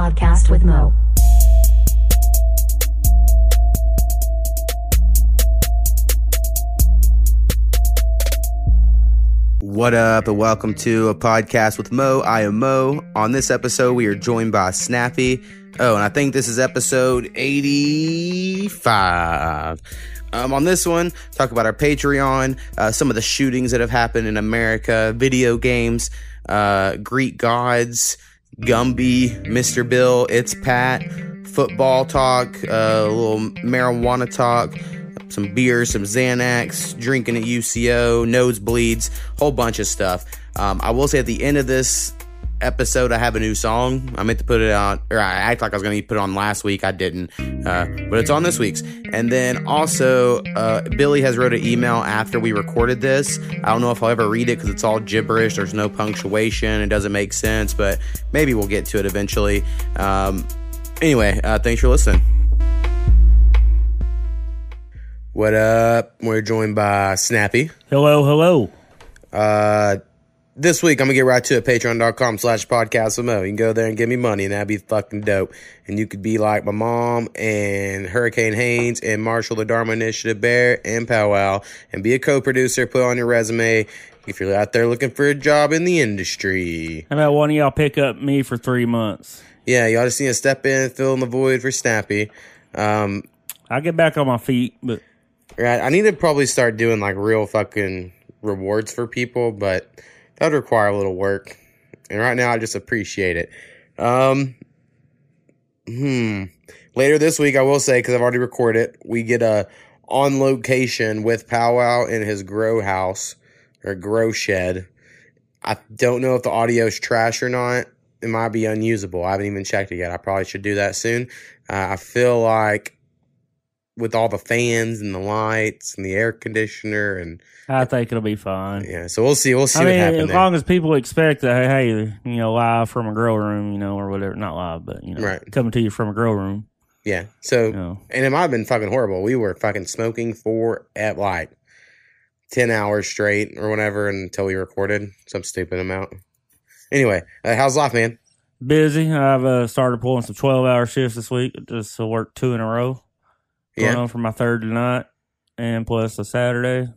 podcast with Mo. What up, and welcome to a podcast with Mo. I am Mo. On this episode, we are joined by Snappy. Oh, and I think this is episode 85. Um, on this one, talk about our Patreon, uh, some of the shootings that have happened in America, video games, uh, Greek gods, Gumby, Mr. Bill, It's Pat, football talk, uh, a little marijuana talk, some beer, some Xanax, drinking at UCO, nosebleeds, whole bunch of stuff. Um, I will say at the end of this episode, I have a new song. I meant to put it on, or I act like I was going to put it on last week. I didn't, uh, but it's on this week's. And then also, uh, Billy has wrote an email after we recorded this. I don't know if I'll ever read it because it's all gibberish. There's no punctuation. It doesn't make sense, but maybe we'll get to it eventually. Um, anyway, uh, thanks for listening. What up? We're joined by Snappy. Hello, hello. Uh, this week I'm gonna get right to it. Patreon.com slash podcast Mo. You can go there and give me money, and that'd be fucking dope. And you could be like my mom and Hurricane Haynes and Marshall the Dharma Initiative Bear and Powwow and be a co-producer. Put on your resume if you're out there looking for a job in the industry. How about one of y'all pick up me for three months? Yeah, y'all just need to step in, fill in the void for Snappy. Um, I'll get back on my feet, but Right. I need to probably start doing like real fucking rewards for people, but that would require a little work. And right now I just appreciate it. Um hmm. Later this week I will say because I've already recorded, we get a on location with Powwow in his grow house or grow shed. I don't know if the audio is trash or not. It might be unusable. I haven't even checked it yet. I probably should do that soon. Uh, I feel like with all the fans and the lights and the air conditioner and I think it'll be fine. yeah, so we'll see. We'll see I mean, happens. as there. long as people expect that, hey, hey, you know, live from a grow room, you know, or whatever, not live, but you know, Right. coming to you from a grow room, yeah. So you know. and it might have been fucking horrible. We were fucking smoking for at like ten hours straight or whatever until we recorded some stupid amount. Anyway, uh, how's life, man? Busy. I've uh, started pulling some twelve-hour shifts this week. Just to work two in a row. Going Yeah, on for my third tonight, and plus a Saturday.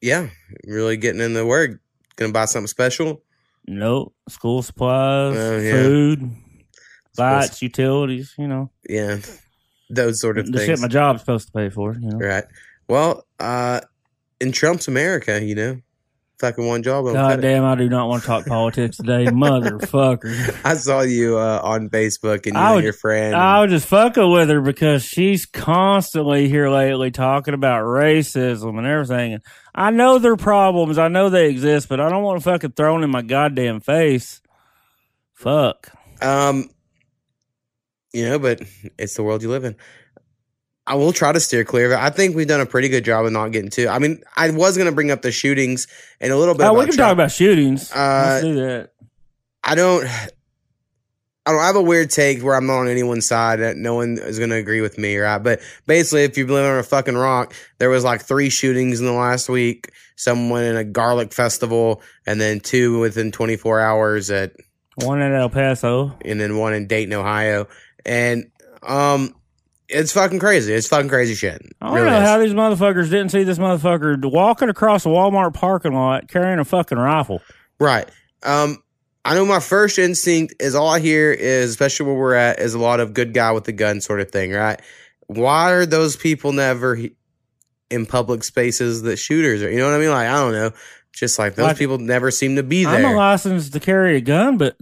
yeah. Really getting in the work. Gonna buy something special. Nope. School supplies, Oh, yeah. food, lights, utilities. You know, Yeah, those sort of the shit things. my job's supposed to pay for. You know. Right. Well, uh, in Trump's America, you know, fucking one job. God it. damn, I do not want to talk politics today, motherfucker. I saw you uh, on Facebook and you I and your friend. I was just fucking with her because she's constantly here lately talking about racism and everything. And I know their problems, I know they exist, but I don't want to fucking thrown in my goddamn face. Fuck. um, you know, but it's the world you live in. I will try to steer clear of it. I think we've done a pretty good job of not getting to. I mean, I was going to bring up the shootings and a little bit. Oh, we can Trump. talk about shootings. Uh, Let's do that. I don't. I don't I have a weird take where I'm not on anyone's side. That no one is going to agree with me, right? But basically, if you live on a fucking rock, there was like three shootings in the last week. Someone in a garlic festival, and then two within 24 hours at, One in El Paso. and then one in Dayton, Ohio, and um, it's fucking crazy. It's fucking crazy shit. I don't Really know is. how these motherfuckers didn't see this motherfucker walking across a Walmart parking lot carrying a fucking rifle. Right. Um, I know my first instinct is all I hear is, especially where we're at, is a lot of good guy with the gun sort of thing, right? Why are those people never he- in public spaces that shooters are? You know what I mean? Like, I don't know. Just like those Like- people never seem to be there. I'm a licensed to carry a gun, but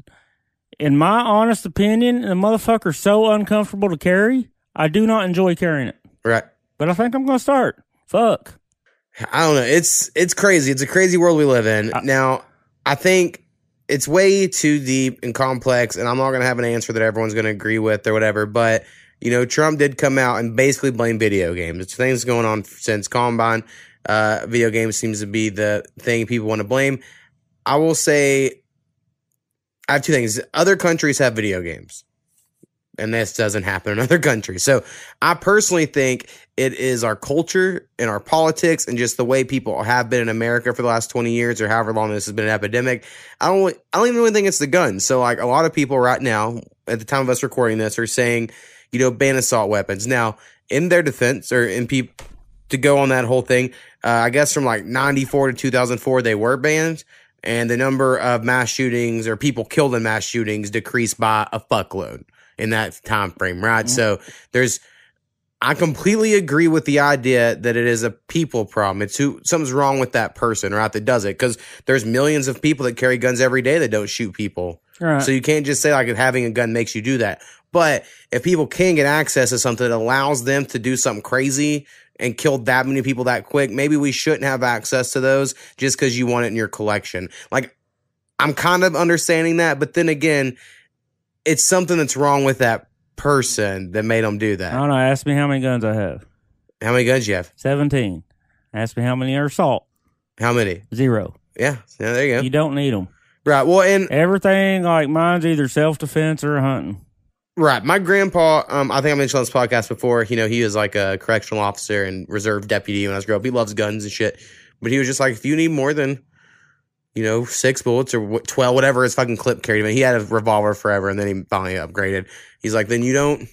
in my honest opinion, the motherfucker's so uncomfortable to carry. I do not enjoy carrying it, right. but I think I'm gonna start. Fuck. I don't know. It's it's crazy. It's a crazy world we live in. I- now, I think it's way too deep and complex, and I'm not gonna have an answer that everyone's gonna agree with or whatever. But you know, Trump did come out and basically blame video games. It's things going on since Columbine. Uh, video games seems to be the thing people want to blame. I will say, I have two things. Other countries have video games. And this doesn't happen in other countries. So I personally think it is our culture and our politics and just the way people have been in America for the last 20 years or however long this has been an epidemic. I don't I don't even really think it's the guns. So like a lot of people right now, at the time of us recording this are saying, you know, ban assault weapons. Now, in their defense, or in people to go on that whole thing, uh, I guess from like 94 to 2004, they were banned. And the number of mass shootings or people killed in mass shootings decreased by a fuckload in that time frame, right? Mm-hmm. So there's, I completely agree with the idea that it is a people problem. It's who something's wrong with that person, right? That does it because there's millions of people that carry guns every day that don't shoot people. Right. So you can't just say like having a gun makes you do that. But if people can get access to something that allows them to do something crazy and kill that many people that quick, maybe we shouldn't have access to those just because you want it in your collection. Like I'm kind of understanding that, but then again, it's something that's wrong with that person that made them do that. I don't know. Ask me how many guns I have. How many guns you have? 17. Ask me how many are assault. How many? Zero. Yeah, yeah, there you go. You don't need them. Right. Well, and Everything like mine's either self defense or hunting. Right. My grandpa, um, I think I mentioned on this podcast before, you know, he was like a correctional officer and reserve deputy when I was growing up. He loves guns and shit. But he was just like, if you need more than, you know, six bullets or 12, whatever his fucking clip carried him. He had a revolver forever and then he finally upgraded. He's like, then you don't,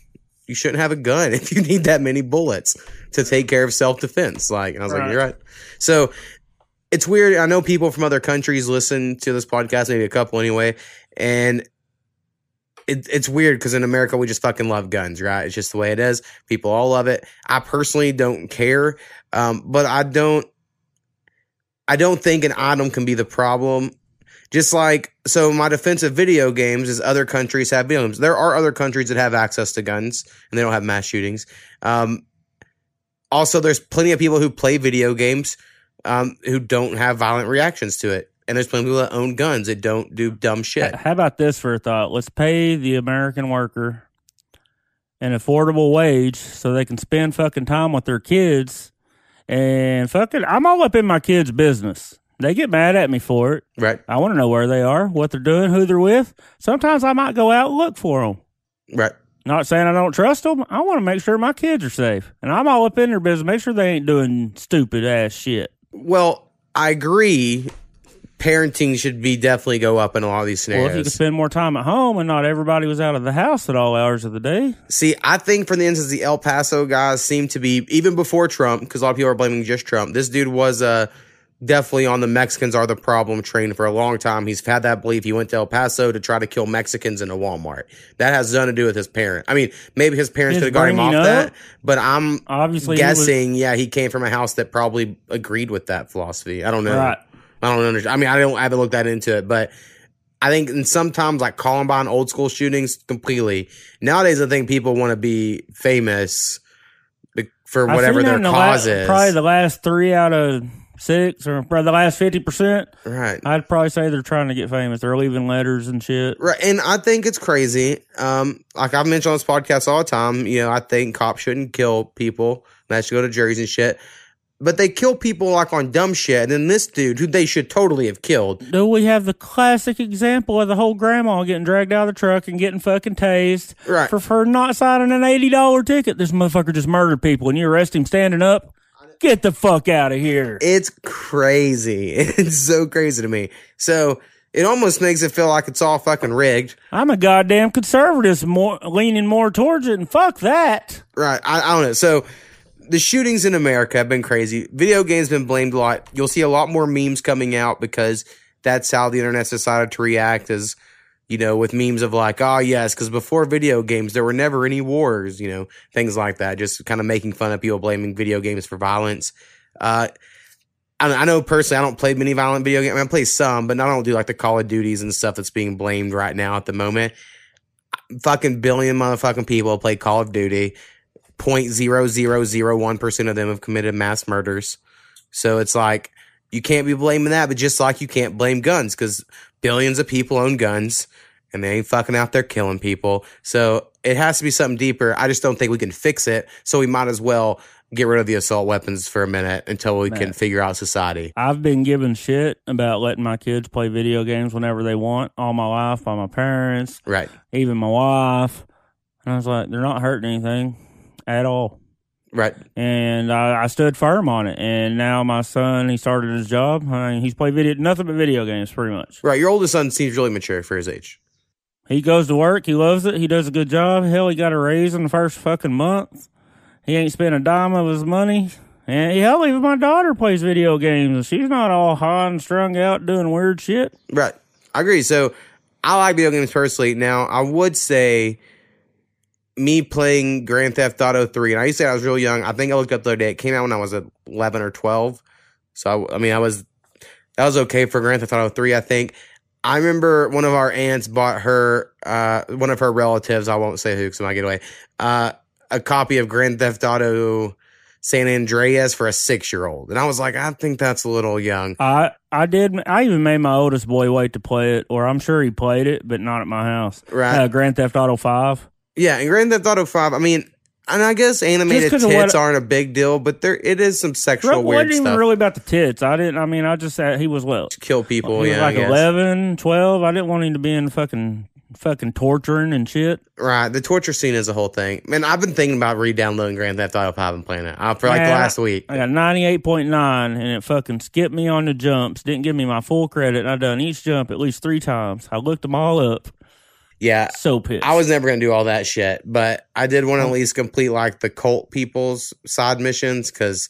you shouldn't have a gun if you need that many bullets to take care of self defense. Like, and I was like, you're right. So it's weird. I know people from other countries listen to this podcast, maybe a couple anyway. And it, it's weird because in America we just fucking love guns, right? It's just the way it is. People all love it. I personally don't care, um, but I don't. I don't think an item can be the problem. Just like so, my defense of video games is other countries have video. There are other countries that have access to guns and they don't have mass shootings. Um, also, there's plenty of people who play video games um, who don't have violent reactions to it, and there's plenty of people that own guns that don't do dumb shit. How about this for a thought? Let's pay the American worker an affordable wage so they can spend fucking time with their kids and fucking I'm all up in my kids' business. They get mad at me for it. Right, I want to know where they are, what they're doing, who they're with. Sometimes I might go out and look for them. right. Not saying I don't trust them. I want to make sure my kids are safe. And I'm all up in their business. Make sure they ain't doing stupid ass shit. Well, I agree. Parenting should be definitely go up in a lot of these scenarios. Well, if you could spend more time at home and not everybody was out of the house at all hours of the day. See, I think for the instance, the El Paso guys seem to be even before Trump, because a lot of people are blaming just Trump. This dude was uh, definitely on the Mexicans are the problem train for a long time. He's had that belief. He went to El Paso to try to kill Mexicans in a Walmart. That has nothing to do with his parent. I mean, maybe his parents could have got him off up? that, but I'm Obviously, he was- guessing, yeah, he came from a house that probably agreed with that philosophy. I don't know. Right. I don't understand. I mean, I don't. I haven't looked that into it, but I think and sometimes like Columbine, old school shootings, completely. Nowadays, I think people want to be famous for whatever their the cause la- is. Probably the last three out of six, or probably the last fifty percent. right. I'd probably say they're trying to get famous. They're leaving letters and shit. Right, and I think it's crazy. Um, like I've mentioned on this podcast all the time, you know, I think cops shouldn't kill people. That should go to juries and shit. But they kill people like on dumb shit, and then this dude, who they should totally have killed, Do we have the classic example of the whole grandma getting dragged out of the truck and getting fucking tased Right. for, for not signing an eighty dollar ticket? This motherfucker just murdered people, and you arrest him standing up. Get the fuck out of here! It's crazy. It's so crazy to me. So it almost makes it feel like it's all fucking rigged. I'm a goddamn conservative, more leaning more towards it, and fuck that. Right. I, I don't know. So the shootings in America have been crazy. Video games been blamed a lot. You'll see a lot more memes coming out because that's how the internet's decided to react is, you know, with memes of like, oh yes, because before video games there were never any wars, you know, things like that. Just kind of making fun of people blaming video games for violence. Uh I know personally, I don't play many violent video games. I, mean, I play some, but I don't do like the Call of Duties and stuff that's being blamed right now at the moment. Fucking billion motherfucking people play Call of Duty. 0.0001% of them have committed mass murders. So it's like, you can't be blaming that, but just like you can't blame guns because billions of people own guns and they ain't fucking out there killing people. So it has to be something deeper. I just don't think we can fix it. So we might as well get rid of the assault weapons for a minute until we can figure out society. I've been given shit about letting my kids play video games whenever they want all my life by my parents, Right. even my wife. And I was like, they're not hurting anything at all. Right. And I, I stood firm on it. And now my son, he started his job. I mean, he's played video, nothing but video games pretty much. Right. Your oldest son seems really mature for his age. He goes to work. He loves it. He does a good job. Hell, he got a raise in the first fucking month. He ain't spent a dime of his money. And hell, even my daughter plays video games. She's not all high and strung out doing weird shit. Right. I agree. So I like video games personally. Now, I would say me playing Grand Theft Auto 3, and I used to say I was real young. I think I looked up the other day. It came out when I was 11 or 12. So, I, I mean, I was, that was okay for Grand Theft Auto 3, I think. I remember one of our aunts bought her, uh, one of her relatives, I won't say who because I might get away, uh, a copy of Grand Theft Auto San Andreas for a six year old. And I was like, I think that's a little young. I I did. I even made my oldest boy wait to play it, or I'm sure he played it, but not at my house. Right. Uh, Grand Theft Auto Five. Yeah, and Grand Theft Auto 5, I mean, and I guess animated tits what- aren't a big deal, but there it is some sexual It weird wasn't even really about the tits. I didn't. I mean, I just said he was well. Kill people, he was yeah. Like guess. 11, 12. I didn't want him to be in fucking fucking torturing and shit. Right. The torture scene is a whole thing. Man, I've been thinking about re-downloading Grand Theft Auto 5 and playing it uh, for like the Man, last week. I got ninety eight point nine, and it fucking skipped me on the jumps. Didn't give me my full credit. I done each jump at least three times. I looked them all up. Yeah. So pissed. I was never gonna do all that shit, but I did want to at least complete like the cult people's side missions because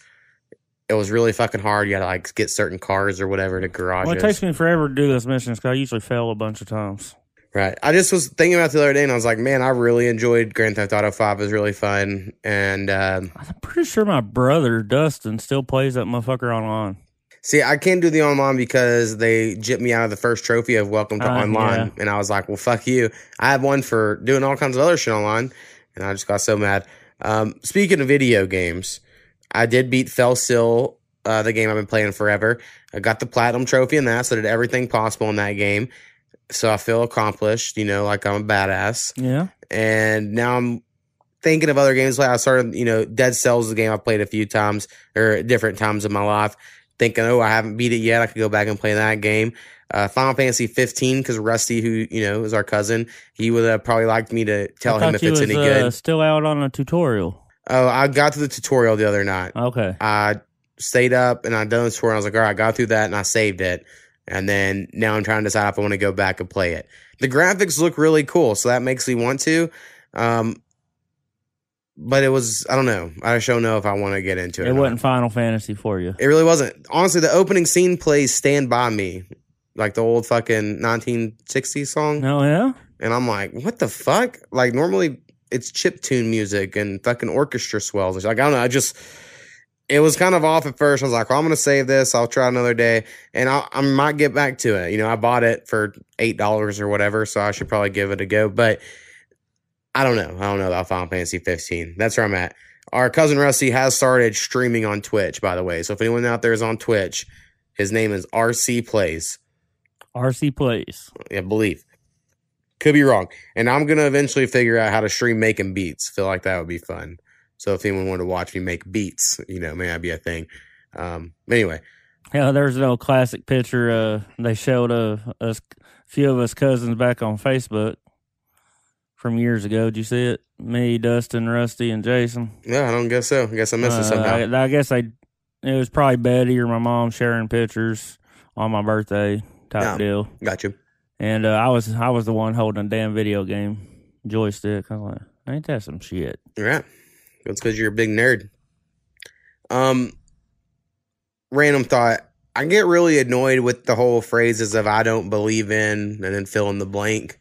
it was really fucking hard. You had to like get certain cars or whatever to garages. Well, it takes me forever to do those missions because I usually fail a bunch of times. Right. I just was thinking about the other day and I was like, man, I really enjoyed Grand Theft Auto 5. It was really fun. And um, I'm pretty sure my brother Dustin still plays that motherfucker online. See, I can't do the online because they jipped me out of the first trophy of Welcome to Uh, Online. yeah. And I was like, well, fuck you. I have one for doing all kinds of other shit online. And I just got so mad. Um, speaking of video games, I did beat Fell Seal, uh, the game I've been playing forever. I got the platinum trophy in that, so I did everything possible in that game. So I feel accomplished, you know, like I'm a badass. Yeah. and now I'm thinking of other games. Like I started, you know, Dead Cells is a game I've played a few times or different times in my life. Thinking, oh, I haven't beat it yet. I could go back and play that game. Uh, Final Fantasy 15 because Rusty, who you know is our cousin, he would have probably liked me to tell him if it's was, any uh, good. Still out on a tutorial. Oh, I got to the tutorial the other night. Okay. I stayed up and I done the tutorial. I was like, all right, I got through that and I saved it. And then now I'm trying to decide if I want to go back and play it. The graphics look really cool, so that makes me want to. Um, but it was, I don't know. I just don't know if I want to get into it. It wasn't Final Fantasy for you. It really wasn't. Honestly, the opening scene plays Stand By Me, like the old fucking 1960s song. Oh yeah. And I'm like, what the fuck? Like, normally it's chip tune music and fucking orchestra swells. It's Like, I don't know. I just, it was kind of off at first. I was like, well, I'm to save this. I'll try another day and I'll, I might get back to it. You know, I bought it for $8 or whatever. So I should probably give it a go. But I don't know. I don't know about Final Fantasy 15. That's where I'm at. Our cousin Rusty has started streaming on Twitch, by the way. So if anyone out there is on Twitch, his name is RC Plays. RC plays. I believe. Could be wrong. And I'm gonna eventually figure out how to stream making beats. Feel like that would be fun. So if anyone wanted to watch me make beats, you know, may that be a thing. Um anyway. Yeah, there's no classic picture. Uh, they showed uh, us, a few of us cousins back on Facebook from years ago. Did you see it? Me, Dustin, Rusty, and Jason. Yeah, I don't guess so. I guess I missed it Uh, somehow. I, I guess I. It was probably Betty or my mom sharing pictures on my birthday type Yeah. deal, Got you. and uh, I was I was the one holding a damn video game joystick. I was like, ain't that some shit? Yeah. That's because you're a big nerd. Um random thought. I get really annoyed with the whole phrases of I don't believe in and then fill in the blank.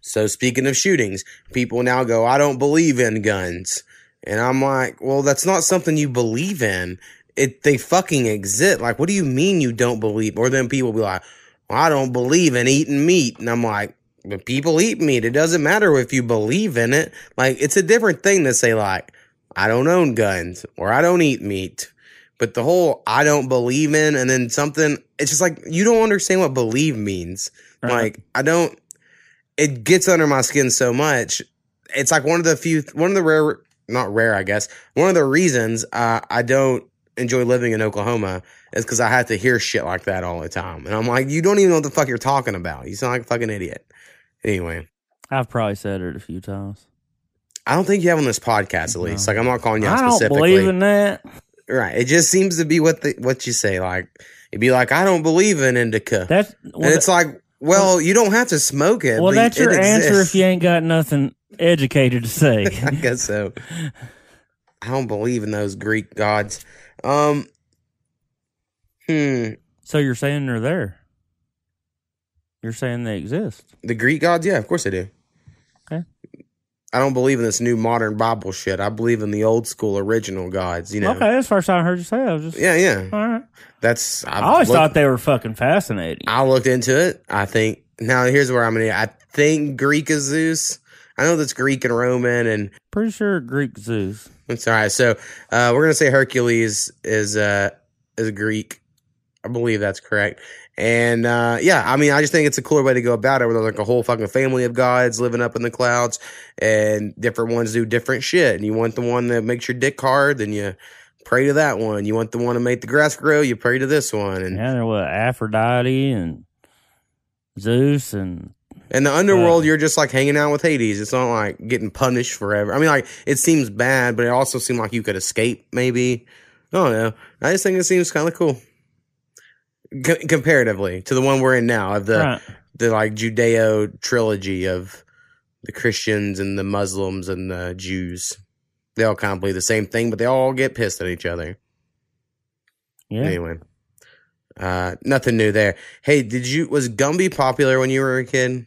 So speaking of shootings, people now go, I don't believe in guns. And I'm like, well, that's not something you believe in. It they fucking exist. Like, what do you mean you don't believe? Or then people be like, well, I don't believe in eating meat. And I'm like, but people eat meat. It doesn't matter if you believe in it. Like, it's a different thing to say, like, I don't own guns or I don't eat meat. But the whole I don't believe in and then something, it's just like, you don't understand what believe means. Right. Like, I don't, it gets under my skin so much. It's like one of the few, one of the rare, not rare, I guess, one of the reasons uh, I don't enjoy living in Oklahoma is because I have to hear shit like that all the time. And I'm like, you don't even know what the fuck you're talking about. You sound like a fucking idiot. Anyway, I've probably said it a few times. I don't think you have on this podcast at least. Like, I'm not calling you out I don't specifically. believe in that. Right. It just seems to be what the what you say. Like it'd be like, I don't believe in indica. That's and it's like, Well, you don't have to smoke it. well, that's your answer if you ain't got nothing educated to say. I guess so. I don't believe in those Greek gods. Um. Hmm. so you're saying they're there? You're saying they exist? The Greek gods, yeah, of course they do. I don't believe in this new modern Bible shit. I believe in the old school original gods. You know. Okay, that's the first time I heard you say. It. I was just Yeah, yeah. all right. That's. I've I always looked- thought they were fucking fascinating. I looked into it. I think now here's where I'm gonna. I think Greek is Zeus. I know that's Greek and Roman, and Pretty sure Greek Zeus. it's all right. So uh, we're gonna say Hercules is uh, is Greek. I believe that's correct. And uh, yeah, I mean, I just think it's a cooler way to go about it. Where there's like a whole fucking family of gods living up in the clouds, and different ones do different shit. And you want the one that makes your dick hard, then you pray to that one. You want the one to make the grass grow, you pray to this one. And Yeah, there was Aphrodite and Zeus and In the underworld, you're just like hanging out with Hades. It's not like getting punished forever. I mean, like it seems bad, but it also seemed like you could escape. Maybe I don't know. I just think it seems kind of cool C- comparatively to the one we're in now of the right. the like Judeo trilogy of the Christians and the Muslims and the Jews. They all kind of believe the same thing, but they all get pissed at each other. Yeah. Anyway, uh, nothing new there. Hey, did you was Gumby popular when you were a kid?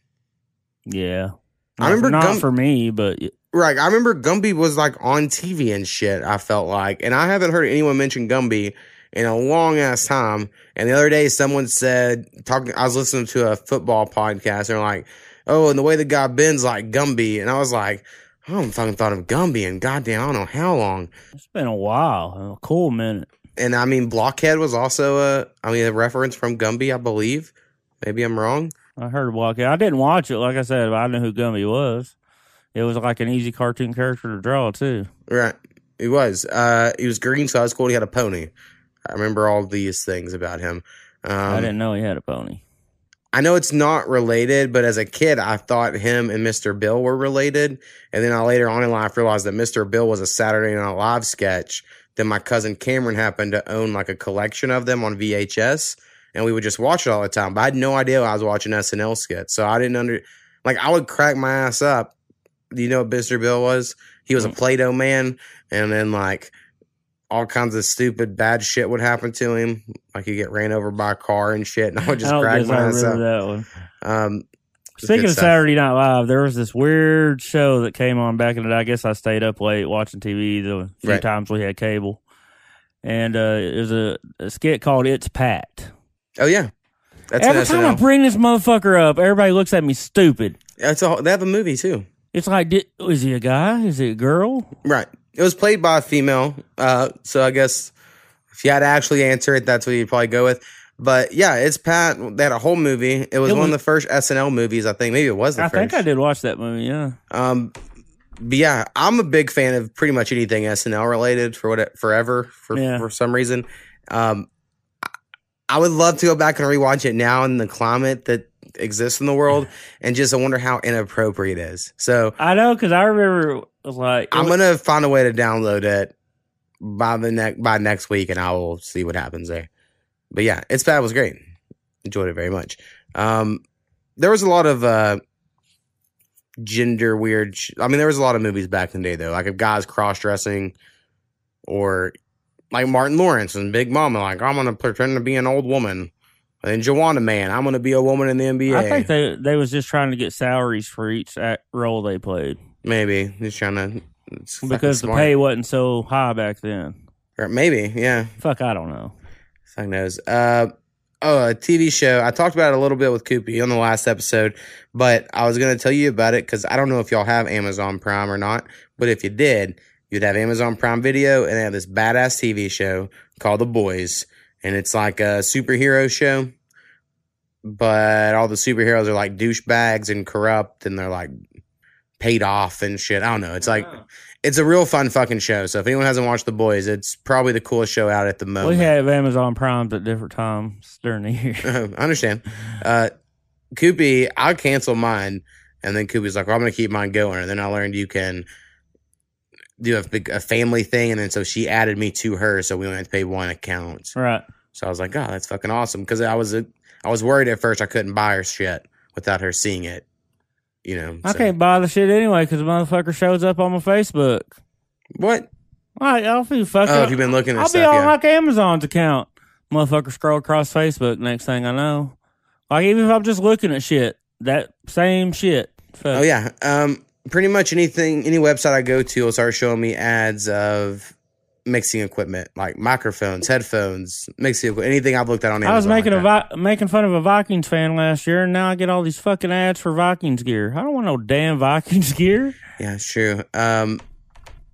Yeah. I remember not for me, but Right. I remember Gumby was like on TV and shit, I felt like. And I haven't heard anyone mention Gumby in a long ass time. And the other day someone said talking I was listening to a football podcast and they're like, Oh, and the way the guy bends like Gumby. And I was like, I haven't fucking thought of Gumby in goddamn I don't know how long. it's been a while, a cool minute. And I mean Blockhead was also a I mean a reference from Gumby, I believe. Maybe I'm wrong. I heard Walk I didn't watch it, like I said, but I knew who Gumby was. It was like an easy cartoon character to draw too. Right. He was. Uh he was green, so I was cool. He had a pony. I remember all these things about him. Um, I didn't know he had a pony. I know it's not related, but as a kid, I thought him and Mr. Bill were related. And then I later on in life realized that Mr. Bill was a Saturday Night Live sketch. Then my cousin Cameron happened to own like a collection of them on VHS, and we would just watch it all the time. But I had no idea I was watching SNL skits, so I didn't under like I would crack my ass up. Do you know what Mr. Bill was? He was a Mm. Play-Doh man, and then like all kinds of stupid bad shit would happen to him. Like he'd get ran over by a car and shit, and I would just I crack my ass up. remember that one. Um, Speaking of stuff. Saturday Night Live, there was this weird show that came on back in the day. I guess I stayed up late watching TV the few Right. times we had cable. And uh, it was a, a skit called It's Pat. oh yeah, that's Every time I bring this motherfucker up, everybody looks at me stupid. That's a, they have a movie too, It's like, did, is he a guy? Is he a girl? right? It was played by a female, uh, so I guess if you had to actually answer it, that's what you'd probably go with. But yeah, it's Pat. They had a whole movie. It was It one of the first SNL movies, I think. Maybe it was the I first. think I did watch that movie, yeah. Um, but yeah, I'm a big fan of pretty much anything SNL related for what it, forever for Yeah. for some reason. Um, I- I would love to go back and rewatch it now in the climate that exists in the world, and just I wonder how inappropriate it is. So I know, because I remember, like, I'm was- gonna find a way to download it by the next by next week, and I will see what happens there. But yeah, it's bad. It was great. Enjoyed it very much. Um, there was a lot of uh, gender weird. Sh- I mean, there was a lot of movies back in the day though, like if guys cross dressing, or like Martin Lawrence and Big Mama, like I'm gonna pretend to be an old woman. And Juwanna Mann, I'm gonna be a woman in the NBA. I think they they was just trying to get salaries for each act, role they played maybe just trying to because the smart. pay wasn't so high back then. Or maybe, yeah. Fuck, I don't know. Fuck knows. Uh, oh, a TV show. I talked about it a little bit with Koopy on the last episode, but I was going to tell you about it because I don't know if y'all have Amazon Prime or not. But if you did, you'd have Amazon Prime Video, and they have this badass TV show called The Boys, and it's like a superhero show, but all the superheroes are like douchebags and corrupt, and they're like paid off and shit. I don't know. It's like it's a real fun fucking show. So if anyone hasn't watched The Boys, it's probably the coolest show out at the moment. we have Amazon Primes at different times during the year. I understand. Uh, Koopy, I cancel mine, and then Koopy's like, well, I'm going to keep mine going. And then I learned you can do a, big, a family thing, and then so she added me to her, so we only have to pay one account. right. So I was like, oh, that's fucking awesome. Because I was a, I was worried at first I couldn't buy her shit without her seeing it. You know, I so- can't buy the shit anyway because the motherfucker shows up on my Facebook. What? Like, I'll be fucking. Oh, if you've been looking at I'll be on yeah. like Amazon's account. Motherfucker scroll across Facebook. Next thing I know, like even if I'm just looking at shit, that same shit. Fuck. Oh yeah. Um, pretty much anything, any website I go to will start showing me ads of mixing equipment, like microphones, headphones, mixing equipment, anything I've looked at on Amazon. I was making like a vi- making fun of a Vikings fan last year, and now I get all these fucking ads for Vikings gear. I don't want no damn Vikings gear. Yeah, it's true. Um,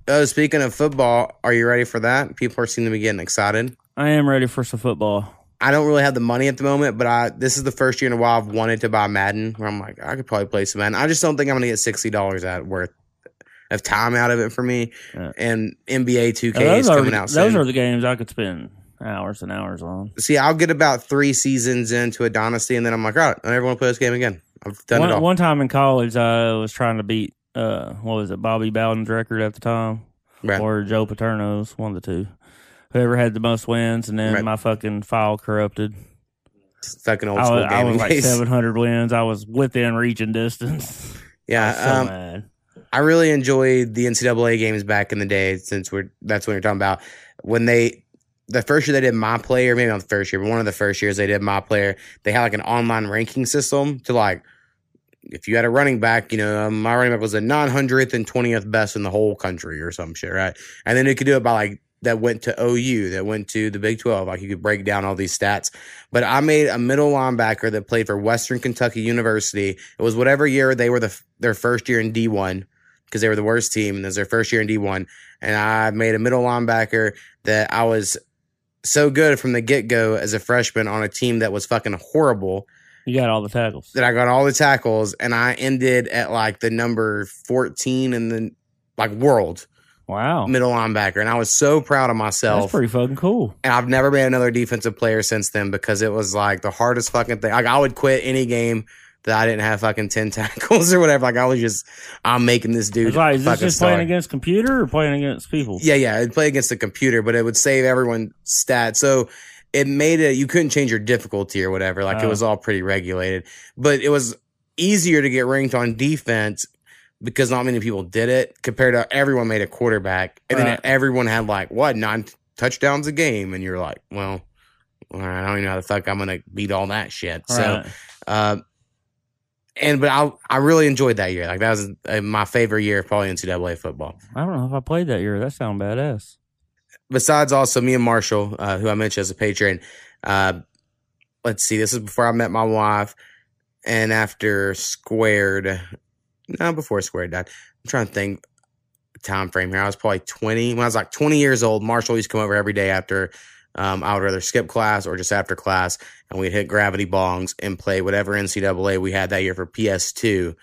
oh, speaking of football, are you ready for that? People are seem to be getting excited. I am ready for some football. I don't really have the money at the moment, but I this is the first year in a while I've wanted to buy Madden. Where I'm like, I could probably play some Madden. I just don't think I'm gonna get sixty dollars at worth of time out of it for me. Yeah. And NBA 2K is those are coming out soon. those are the games I could spend hours and hours on. See, I'll get about three seasons into a dynasty, and then I'm like, all right, I never want to play this game again. I've done one, it all. one time in college, I was trying to beat uh, what was it, Bobby Bowden's record at the time, Right. or Joe Paterno's, one of the two. Whoever had the most wins, and then Right. my fucking file corrupted. Fucking old I school was, I was like days. 700 wins. I was within reaching distance. Yeah, so um. I really enjoyed the NCAA games back in the day. Since we're that's what you're talking about when they the first year they did my player, maybe not the first year, but one of the first years they did my player. They had like an online ranking system to like if you had a running back, you know, um, my running back was the 900th and 20th best in the whole country or some shit, right? And then you could do it by like that went to OU, that went to the Big 12. Like you could break down all these stats. But I made a middle linebacker that played for Western Kentucky University. It was whatever year they were the their first year in D1 because they were the worst team and it was their first year in D1. And I made a middle linebacker that I was so good from the get go as a freshman on a team that was fucking horrible You got all the tackles. that I got all the tackles and I ended at like the number 14 in the like world Wow. middle linebacker. And I was so proud of myself. That's pretty fucking cool. and I've never been another defensive player since then because it was like the hardest fucking thing. Like I would quit any game that I didn't have fucking 10 tackles or whatever. Like I was just, I'm making this dude. It's like, is this just star. playing against computer or playing against people? Yeah, yeah. It'd play against the computer, but it would save everyone's stats. So it made it, you couldn't change your difficulty or whatever. Like it Oh. was all pretty regulated, but it was easier to get ranked on defense because not many people did it compared to everyone made a quarterback. And then everyone had like, what, nine touchdowns a game? And you're like, well, I don't even know how the fuck I'm going to beat all that shit. So, Right. uh, and, but I, I really enjoyed that year. Like that was uh, my favorite year, of probably NCAA football. I don't know if I played that year. That sound badass. besides also me and Marshall, uh, who I mentioned as a patron, uh, let's see, this is before I met my wife and after Squared, no, before Squared died. I'm trying to think time frame here. I was probably 20. When I was like 20 years old, Marshall used to come over every day after um, I would rather skip class or just after class, and we'd hit gravity bongs and play whatever NCAA we had that year for PS2.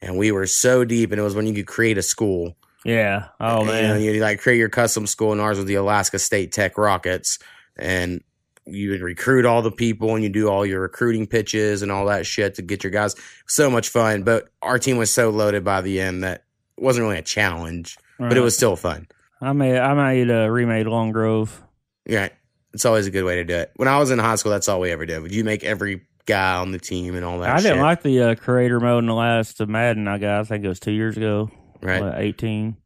And we were so deep, and it was when you could create a school. Yeah. Oh And, man. you like create your custom school, and ours was the Alaska State Tech Rockets, and you would recruit all the people, and you do all your recruiting pitches and all that shit to get your guys. So much fun, but our team was so loaded by the end that it wasn't really a challenge, but it was still fun. I made I made uh, remade Long Grove. Yeah, it's always a good way to do it. When I was in high school, that's all we ever did. Would you make every guy on the team and all that? I didn't like the uh, creator mode in the last Madden I got. I think it was two years ago. right. what, Eighteen.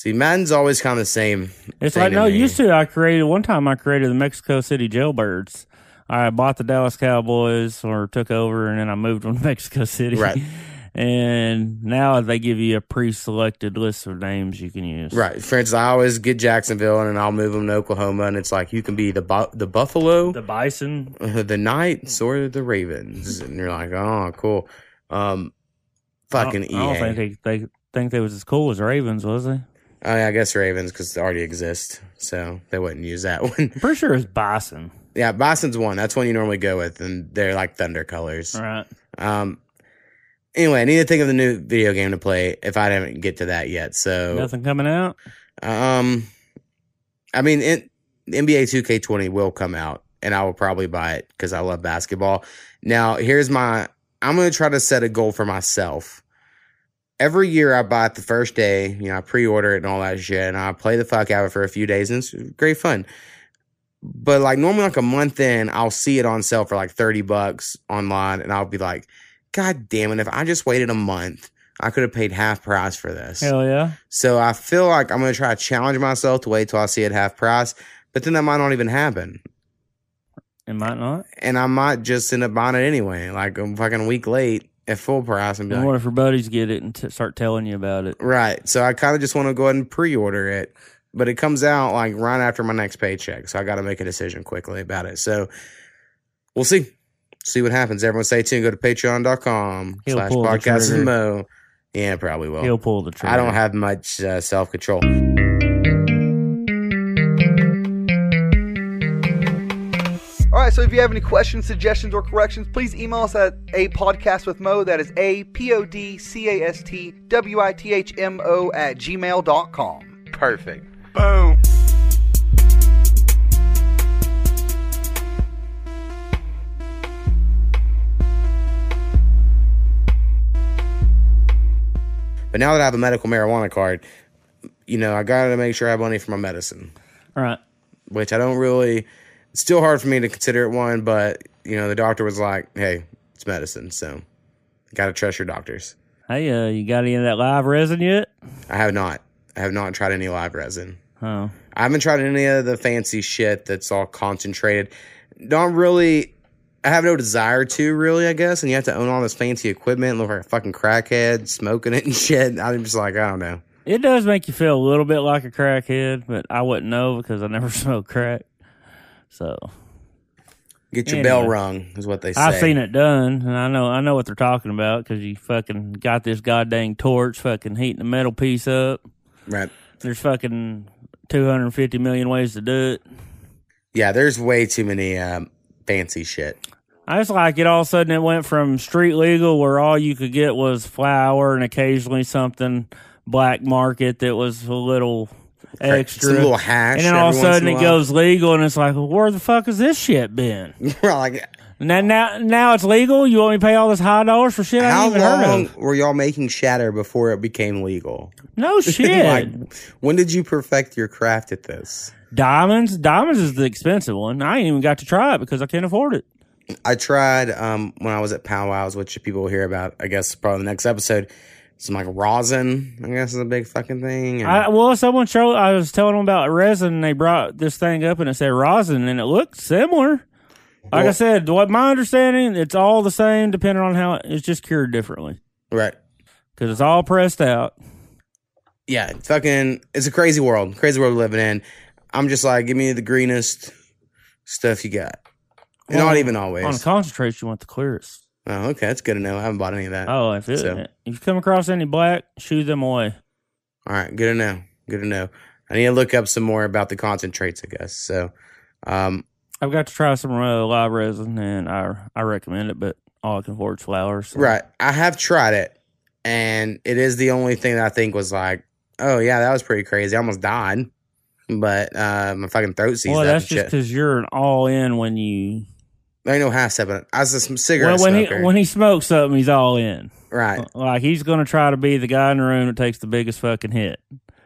See, Madden's always kind of the same. It's like no. Used to I created one time. I created the Mexico City Jailbirds. I bought the Dallas Cowboys or took over, and then I moved them to Mexico City. Right. And now they give you a pre-selected list of names you can use. Right. For instance, I always get Jacksonville and then I'll move them to Oklahoma, and it's like you can be the bu- the Buffalo, The Bison. uh, the Knights, or the Ravens, and you're like, oh, cool. Um, fucking I don't, I don't think they, they think they was as cool as Ravens, was they? Oh, yeah, I guess Ravens because they already exist, so they wouldn't use that one. I'm pretty sure it's Bison. yeah, Boston's one. That's one you normally go with, and they're like thunder colors. Right. Um. Anyway, I need to think of the new video game to play if I didn't get to that yet. So, Nothing coming out. um, I mean, it, NBA 2K20 will come out, and I will probably buy it because I love basketball. Now, here's my. I'm gonna try to set a goal for myself. Every year, I buy it the first day. You know, I pre-order it and all that shit, and I play the fuck out of it for a few days, and it's great fun. But like normally, like a month in, I'll see it on sale for like 30 bucks online, and I'll be like, God damn it, if I just waited a month, I could have paid half price for this. Hell yeah. So I feel like I'm gonna try to challenge myself to wait till I see it half price, but then that might not even happen. It might not. And I might just end up buying it anyway, like um, a fucking week late at full price and be And like, what if your buddies get it and t- start telling you about it? Right. So I kind of just want to go ahead and pre-order it, but it comes out like right after my next paycheck, so I got to make a decision quickly about it. So we'll see, see what happens. Everyone, stay tuned. Go to Patreon.com He'll slash pull the podcast trigger. Mo. Yeah, probably will. He'll pull the trigger. I don't have much uh, self control. Right, so if you have any questions, suggestions, or corrections, please email us at a podcast with Mo. That is a p o d c a s t w i t h m o at gmail.com. Perfect. Boom. But now that I have a medical marijuana card, you know, I got to make sure I have money for my medicine. All right. which I don't really. It's still hard for me to consider it one, but you know, the doctor was like, "Hey, it's medicine, so got to trust your doctors." Hey, uh, you got any of that live resin yet? I have not. I have not tried any live resin. Oh, I haven't tried any of the fancy shit that's all concentrated. Don't really. I have no desire to really, I guess. And you have to own all this fancy equipment, look like a fucking crackhead, smoking it and shit. I'm just like, I don't know. it does make you feel a little bit like a crackhead, but I wouldn't know because I never smoked crack. So Get your Anyway. bell rung is what they say. I've seen it done, and I know I know what they're talking about because you fucking got this goddamn torch, fucking heating the metal piece up. Right. There's fucking 250 million ways to do it. Yeah, there's way too many um, fancy shit. I just like it all of a sudden it went from street legal where all you could get was flour and occasionally something black market that was a little extra. Little hash. and then all of a sudden it goes legal and it's like, well, where the fuck has this shit been? We're like, now, now, now it's legal. You want me to pay all this high dollars for shit I how even heard long of? were y'all making shatter before it became legal? No shit. like, when did you perfect your craft at this? Diamonds, diamonds is the expensive one. I ain't even got to try it because I can't afford it. I tried um, when I was at Powwows, which people will hear about, I guess, probably the next episode. Some like rosin, I guess, is a big fucking thing. I, well, someone showed. I was telling them about resin. And they brought this thing up, and it said rosin, and it looked similar. Like I said, what my understanding, it's all the same, depending on how it's just cured differently right. because it's all pressed out. Yeah, fucking, it's a crazy world. Crazy world we're living in. I'm just like, give me the greenest stuff you got. Well, not even always On always. concentrates, you want the clearest. Oh, okay. That's good to know. I haven't bought any of that. Oh, if it, So- if you come across any black, shoo them away. All right, good to know. Good to know. I need to look up some more about the concentrates, I guess. So, um, I've got to try some uh, live resin, and I I recommend it, but all I can afford is flowers. so- right. I have tried it, and it is the only thing that I think was like, oh yeah, that was pretty crazy. I almost died, but uh, my fucking throat seized Well, that's just because you're an all in when you. There ain't no half step in it. I was a cigarette Well, when he smoker. when he smokes something, he's all in. right. Like he's gonna try to be the guy in the room that takes the biggest fucking hit.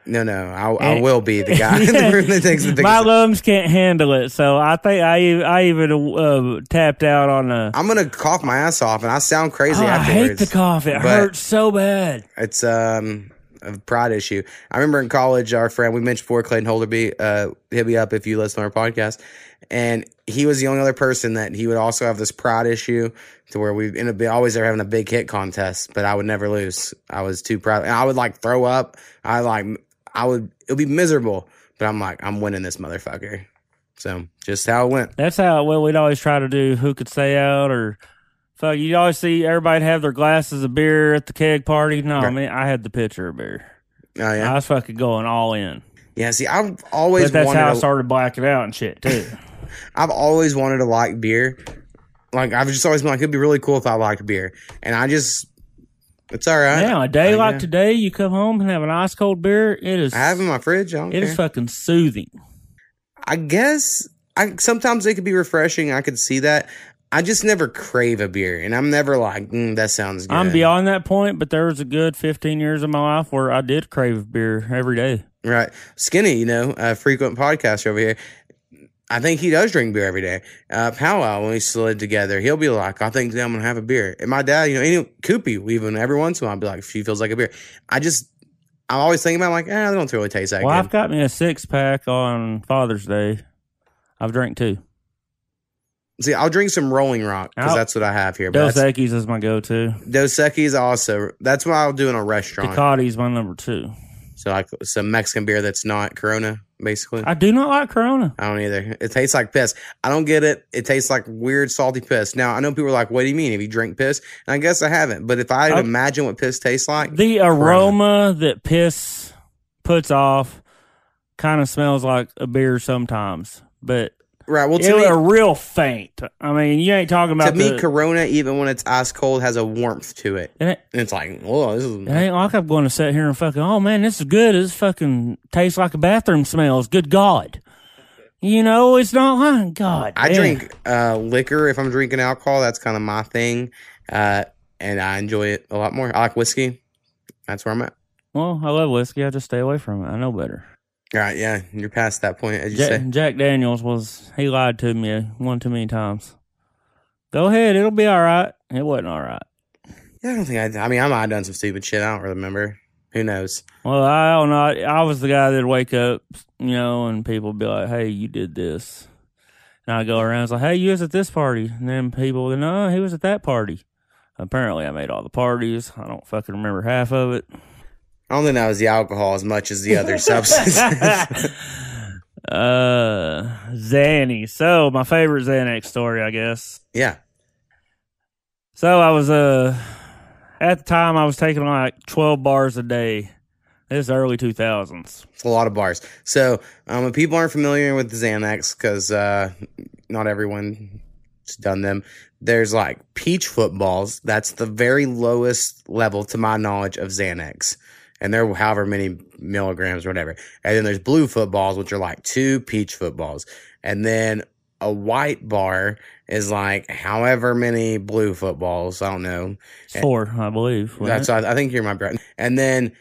No, no. I, I will be the guy in the room that takes the biggest. My lungs can't handle it, so I think I I even uh, tapped out on the. I'm gonna cough my ass off, and I sound crazy Oh, I hate the cough. It hurts so bad. It's um a pride issue. I remember in college, our friend we mentioned before, Clayton Holderby, uh, hit me up if you listen to our podcast, and he was the only other person that he would also have this pride issue to where we ended up always there having a big hit contest, but I would never lose. I was too proud, and I would like throw up. I like I would it would be miserable, but I'm like I'm winning this motherfucker. So just how it went. That's how well we'd always try to do. Who could stay out or. Fuck, you always see everybody have their glasses of beer at the keg party. No, Right. man, I had the pitcher of beer. Oh yeah, I was fucking going all in. yeah. See, I've always But that's how I started blacking out and shit too. I've always wanted to like beer. Like I've just always been like, it'd be really cool if I liked beer, and I just, it's all right. now, a day I like guess. today, you come home and have an ice cold beer. It is. I have in my fridge. I don't It care. is fucking soothing. I guess I sometimes it could be refreshing. I could see that. I just never crave a beer, and I'm never like, mm, that sounds good. I'm beyond that point, but there was a good 15 years of my life where I did crave beer every day. right. Skinny, you know, a frequent podcaster over here. I think he does drink beer every day. Uh, Powwow, when we slid together, he'll be like, I think I'm going to have a beer. And my dad, you know, any, Koopy, even every once in a while, I'll be like, she feels like a beer. I just, I'm always thinking about like, eh, they don't really taste that Well, good. I've got me a six pack on Father's Day. I've drank two. See, I'll drink some Rolling Rock because that's what I have here. Dos Equis is my go-to. Dos Equis also, that's what I'll do in a restaurant. Tecate's my number two. So like some Mexican beer that's not Corona, basically. I, do not like Corona. I don't either. It tastes like piss. I don't get it. It tastes like weird salty piss. Now I know people are like, "What do you mean? Have you drink piss?" And I guess I haven't. But if I I- imagine what piss tastes like, The aroma that piss puts off kind of smells like a beer sometimes, but right? Well, it to was me, a real faint. I mean, you ain't talking about to me, the, Corona, even when it's ice cold, has a warmth to it. it, And it's like, whoa, this is. it ain't like I'm going to sit here and fucking. Oh man, this is good. This fucking tastes like a bathroom smells. Good God, you know it's not like God. I damn. drink uh, liquor if I'm drinking alcohol. That's kind of my thing, uh, and I enjoy it a lot more. I like whiskey. That's where I'm at. Well, I love whiskey. I just stay away from it. I know better. All right, yeah, you're past that point, as you Jack, say. Jack Daniels was he lied to me one too many times. Go ahead, it'll be all right. It wasn't all right. Yeah, I don't think I. I mean, I might have done some stupid shit. I don't remember. Who knows? Well, I don't know. I, I was the guy that'd wake up, you know, and people would be like, "Hey, you did this," and I go around, it's like, "Hey, you was at this party," and then people, would, "No, he was at that party." Apparently, I made all the parties. I don't fucking remember half of it. I don't think that was the alcohol as much as the other substances. uh, Zanny. So my favorite Xanax story, I guess. yeah, So I was uh at the time I was taking like twelve bars a day. This early two thousands. it's a lot of bars. So, um, if people aren't familiar with the Xanax, because uh, not everyone's done them, there's like peach footballs. That's the very lowest level, to my knowledge, of Xanax. And they're however many milligrams or whatever. And then there's blue footballs, which are like two peach footballs. And then a white bar is like however many blue footballs. I don't know. Four, I believe. That's? I, I think you're my brother. And then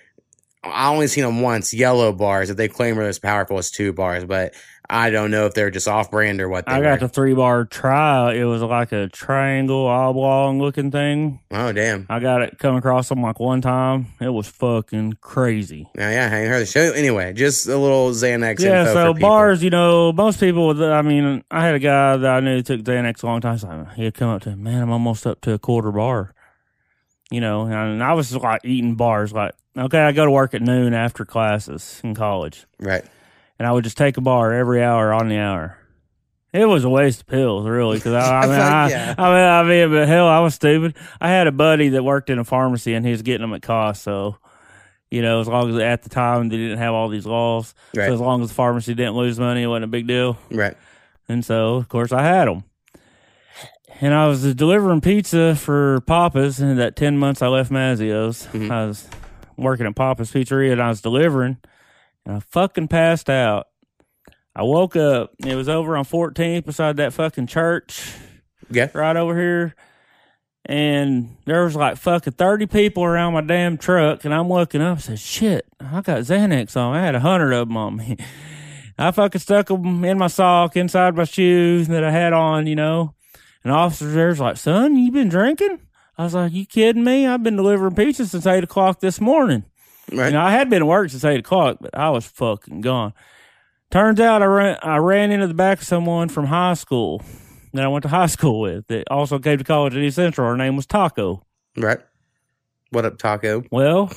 I only seen them once, yellow bars that they claim are as powerful as two bars, but I don't know if they're just off brand or what they I were. got the three bar try. It was like a triangle oblong looking thing. oh damn. I got it come across them like one time. It was fucking crazy. Yeah, yeah, I ain't heard the show. Anyway, just a little Xanax yeah, so bars, you know, most people. I mean, I had a guy that I knew took Xanax a long time. So he'd come up to me, man, I'm almost up to a quarter bar. You know, and I was like eating bars. Like, okay, I go to work at noon after classes in college, Right. And I would just take a bar every hour on the hour. It was a waste of pills, really, because I, I mean, I, Yeah. I mean, I mean, but hell, I was stupid. I had a buddy that worked in a pharmacy, and he was getting them at cost. So, you know, as long as at the time they didn't have all these laws, Right. so as long as the pharmacy didn't lose money, it wasn't a big deal. Right. And so, of course, I had them. And I was delivering pizza for Papa's, and that ten months I left Mazzio's, Mhm. I was working at Papa's Pizzeria, and I was delivering, and I fucking passed out. I woke up. It was over on 14th beside that fucking church Yeah. right over here. And there was like fucking 30 people around my damn truck. And I'm looking up and said, shit, I got Xanax on. I had a hundred of them on me. I fucking stuck them in my sock inside my shoes that I had on, you know. And officer there's like, son, you been drinking? I was like, you kidding me? I've been delivering pizza since eight o'clock this morning. Right. You know, I had been at work since eight o'clock, but I was fucking gone. Turns out I ran, I ran into the back of someone from high school that I went to high school with that also came to college at East Central. Her name was Taco. Right. What up, Taco? Well,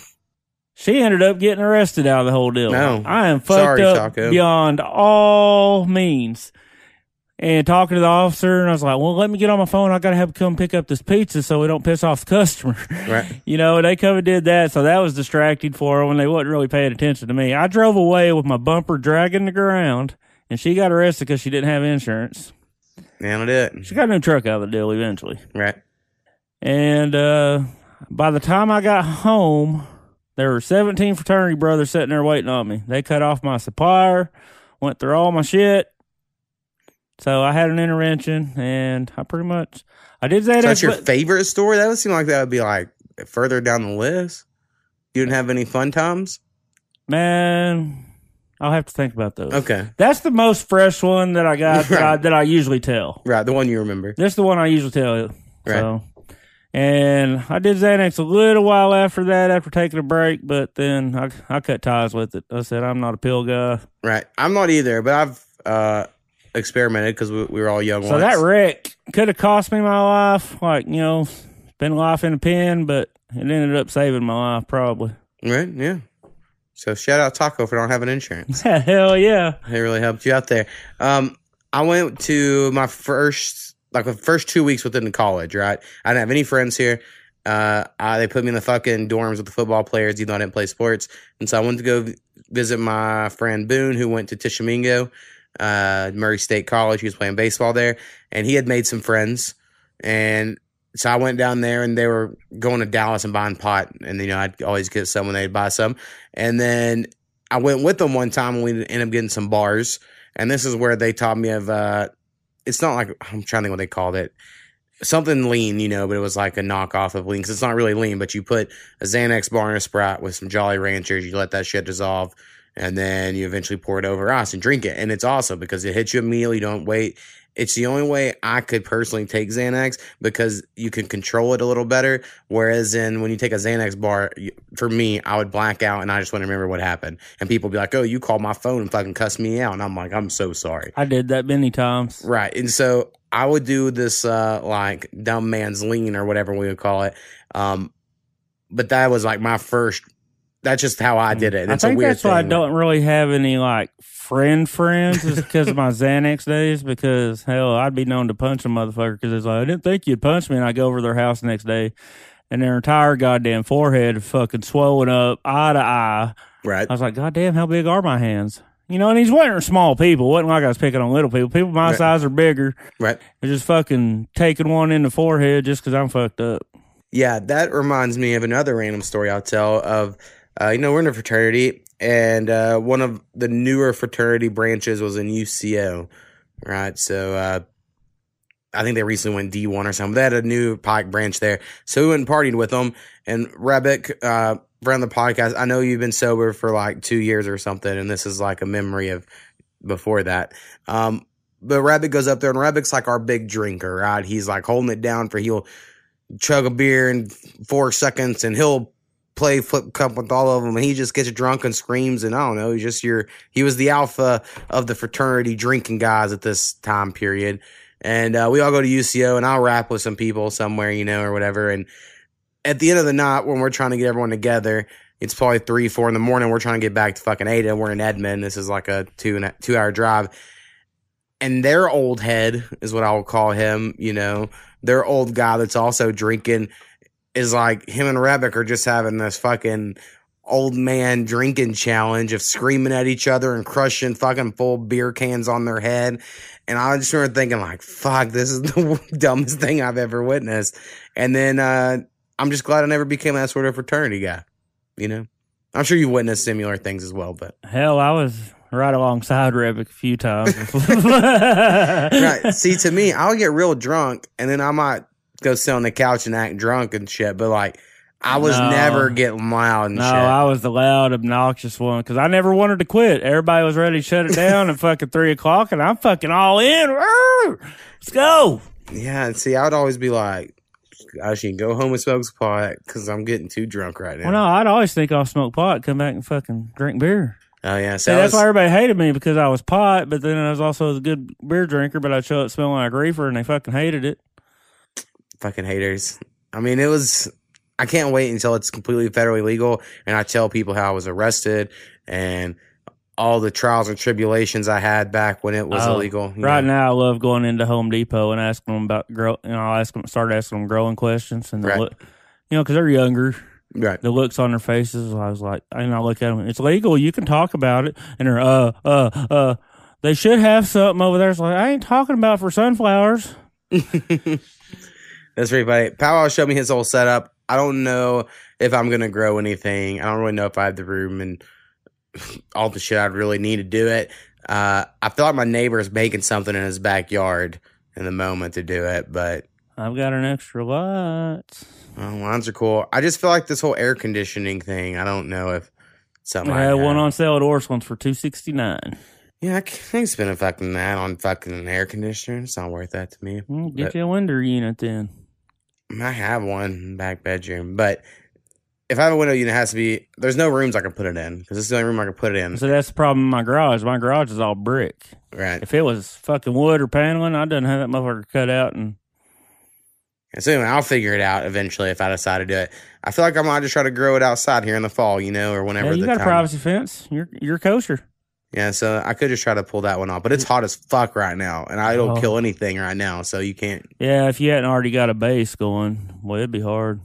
she ended up getting arrested out of the whole deal. No. I am fucked Sorry, up Taco. beyond all means. And talking to the officer, and I was like, "Well, let me get on my phone. I got to have him come pick up this pizza so we don't piss off the customer." Right. you know, they come and did that, so that was distracting for her when they wasn't really paying attention to me. I drove away with my bumper dragging the ground, and she got arrested because she didn't have insurance. Nailed it. Did. She got a new truck out of the deal eventually. Right. And uh, by the time I got home, there were 17 fraternity brothers sitting there waiting on me. They cut off my supplier, went through all my shit. So I had an intervention, and I pretty much I did that. So that's your but- favorite story? That would seem like that would be like further down the list. You didn't have any fun times? man. I'll have to think about those. Okay. That's the most fresh one that I got that, I, that I usually tell. Right. The one you remember. That's the one I usually tell you. Right. So, and I did Xanax a little while after that, after taking a break, but then I I cut ties with it. I said I'm not a pill guy. Right. I'm not either, but I've uh, experimented because we, we were all young So once. that wreck could have cost me my life. Like you know, been life in a pen, but it ended up saving my life probably. Right. Yeah. So shout out Taco for not having insurance. Hell yeah. It really helped you out there. Um, I went to my first, like the first two weeks within the college. Right, I didn't have any friends here. Uh, I, they put me in the fucking dorms with the football players, even though I didn't play sports. And so I went to go visit my friend Boone, who went to Tishomingo, uh, Murray State College. He was playing baseball there, and he had made some friends. And so I went down there, and they were going to Dallas and buying pot. And you know, I'd always get some when they'd buy some. And then I went with them one time, and we ended up getting some bars. And this is where they taught me of. Uh, it's not like I'm trying to think what they called it. Something lean, you know, but it was like a knockoff of lean because it's not really lean. But you put a Xanax bar in a Sprite with some Jolly Ranchers, you let that shit dissolve, and then you eventually pour it over ice and drink it. And it's awesome because it hits you immediately. You don't wait. It's the only way I could personally take Xanax because you can control it a little better. Whereas in when you take a Xanax bar, for me, I would black out and I just wouldn't remember what happened. And people be like, "Oh, you called my phone and fucking cussed me out," and I'm like, "I'm so sorry." I did that many times. Right. And so I would do this uh like dumb man's lean or whatever we would call it. Um but that was like my first that's just how I did it. I it's a think that's why I don't really have any like friend friends is because of my Xanax days. Because hell, I'd be known to punch a motherfucker because it's like I didn't think you'd punch me, and I go over to their house the next day, and their entire goddamn forehead fucking swollen up, eye to eye. Right. I was like, God damn, how big are my hands? You know, and these weren't small people. It wasn't like I was picking on little people. People my Right. size are bigger. Right. They're just fucking taking one in the forehead just because I'm fucked up. Yeah, that reminds me of another random story I'll tell of uh, you know, we're in a fraternity and uh, one of the newer fraternity branches was in UCO. Right. So uh I think they recently went D one or something. They had a new Pike branch there. So we went and partied with them. And Rebic, uh, friend of the podcast, I know you've been sober for like two years or something, and this is like a memory of before that. Um, but Rabbit goes up there, and Rabbit's like our big drinker, right? He's like holding it down for he'll chug a beer in four seconds, and he'll play flip cup with all of them, and he just gets drunk and screams, and I don't know, he's just your he was the alpha of the fraternity drinking guys at this time period. And uh, we all go to UCO, and I'll rap with some people somewhere, you know, or whatever. And at the end of the night, when we're trying to get everyone together, it's probably three, four in the morning. We're trying to get back to fucking Ada. We're in Edmond. This is like a two and a, two hour drive. And their old head is what I will call him. You know, their old guy that's also drinking is like him and Rebic are just having this fucking old man drinking challenge of screaming at each other and crushing fucking full beer cans on their head. And I just started thinking like, fuck, this is the dumbest thing I've ever witnessed. And then, uh, I'm just glad I never became that sort of fraternity guy. You know, I'm sure you witnessed similar things as well, but Hell, I was right alongside Rebic a few times. right. See, to me, I'll get real drunk and then I might go sit on the couch and act drunk and shit. But like, I was No. never getting loud and No, shit. I was the loud, obnoxious one because I never wanted to quit. Everybody was ready to shut it down at fucking three o'clock, and I'm fucking all in. Let's go. yeah. And see, I would always be like, I should go home and smoke some pot because I'm getting too drunk right now. Well, no, I'd always think I'll smoke pot, come back and fucking drink beer. Oh yeah. See, So I that's was- why everybody hated me because I was pot, but then I was also a good beer drinker, but I'd show up smelling like reefer, and they fucking hated it. Fucking haters. I mean, it was. I can't wait until it's completely federally legal, and I tell people how I was arrested and all the trials and tribulations I had back when it was Oh, illegal. Right know. now, I love going into Home Depot and asking them about grow. You know, I ask them, start asking them growing questions, and the Right. look, you know, because they're younger. right? the looks on their faces. I was like, and I look at them. It's legal. You can talk about it. And they're uh uh uh. They should have something over there. It's like I ain't talking about for sunflowers. That's pretty funny. Powwow showed me his whole setup. I don't know if I'm gonna grow anything. I don't really know if I have the room and all the shit I'd really need to do it. Uh, I feel like my neighbor's making something in his backyard in the moment to do it, but I've got an extra lot. Oh, lines are cool. I just feel like this whole air conditioning thing. I don't know if Something I had like one on sale at Orscheln's for two sixty nine. Yeah, I can't spend a fucking that on fucking an air conditioner. It's not worth that to me. Well, get But- you a window unit then. I have one back bedroom, but if I have a window unit, it has to be. There's no rooms I can put it in because it's the only room I can put it in. So that's the problem in my garage. My garage is all brick. Right. If it was fucking wood or paneling, I done have that motherfucker cut out and And so anyway, I'll figure it out eventually if I decide to do it. I feel like I might just try to grow it outside here in the fall, you know, or whenever yeah, you the got a privacy fence. You're you're kosher. Yeah, so I could just try to pull that one off, but it's hot as fuck right now, and I don't Oh. kill anything right now, so you can't. Yeah, if you hadn't already got a base going, well, it'd be hard.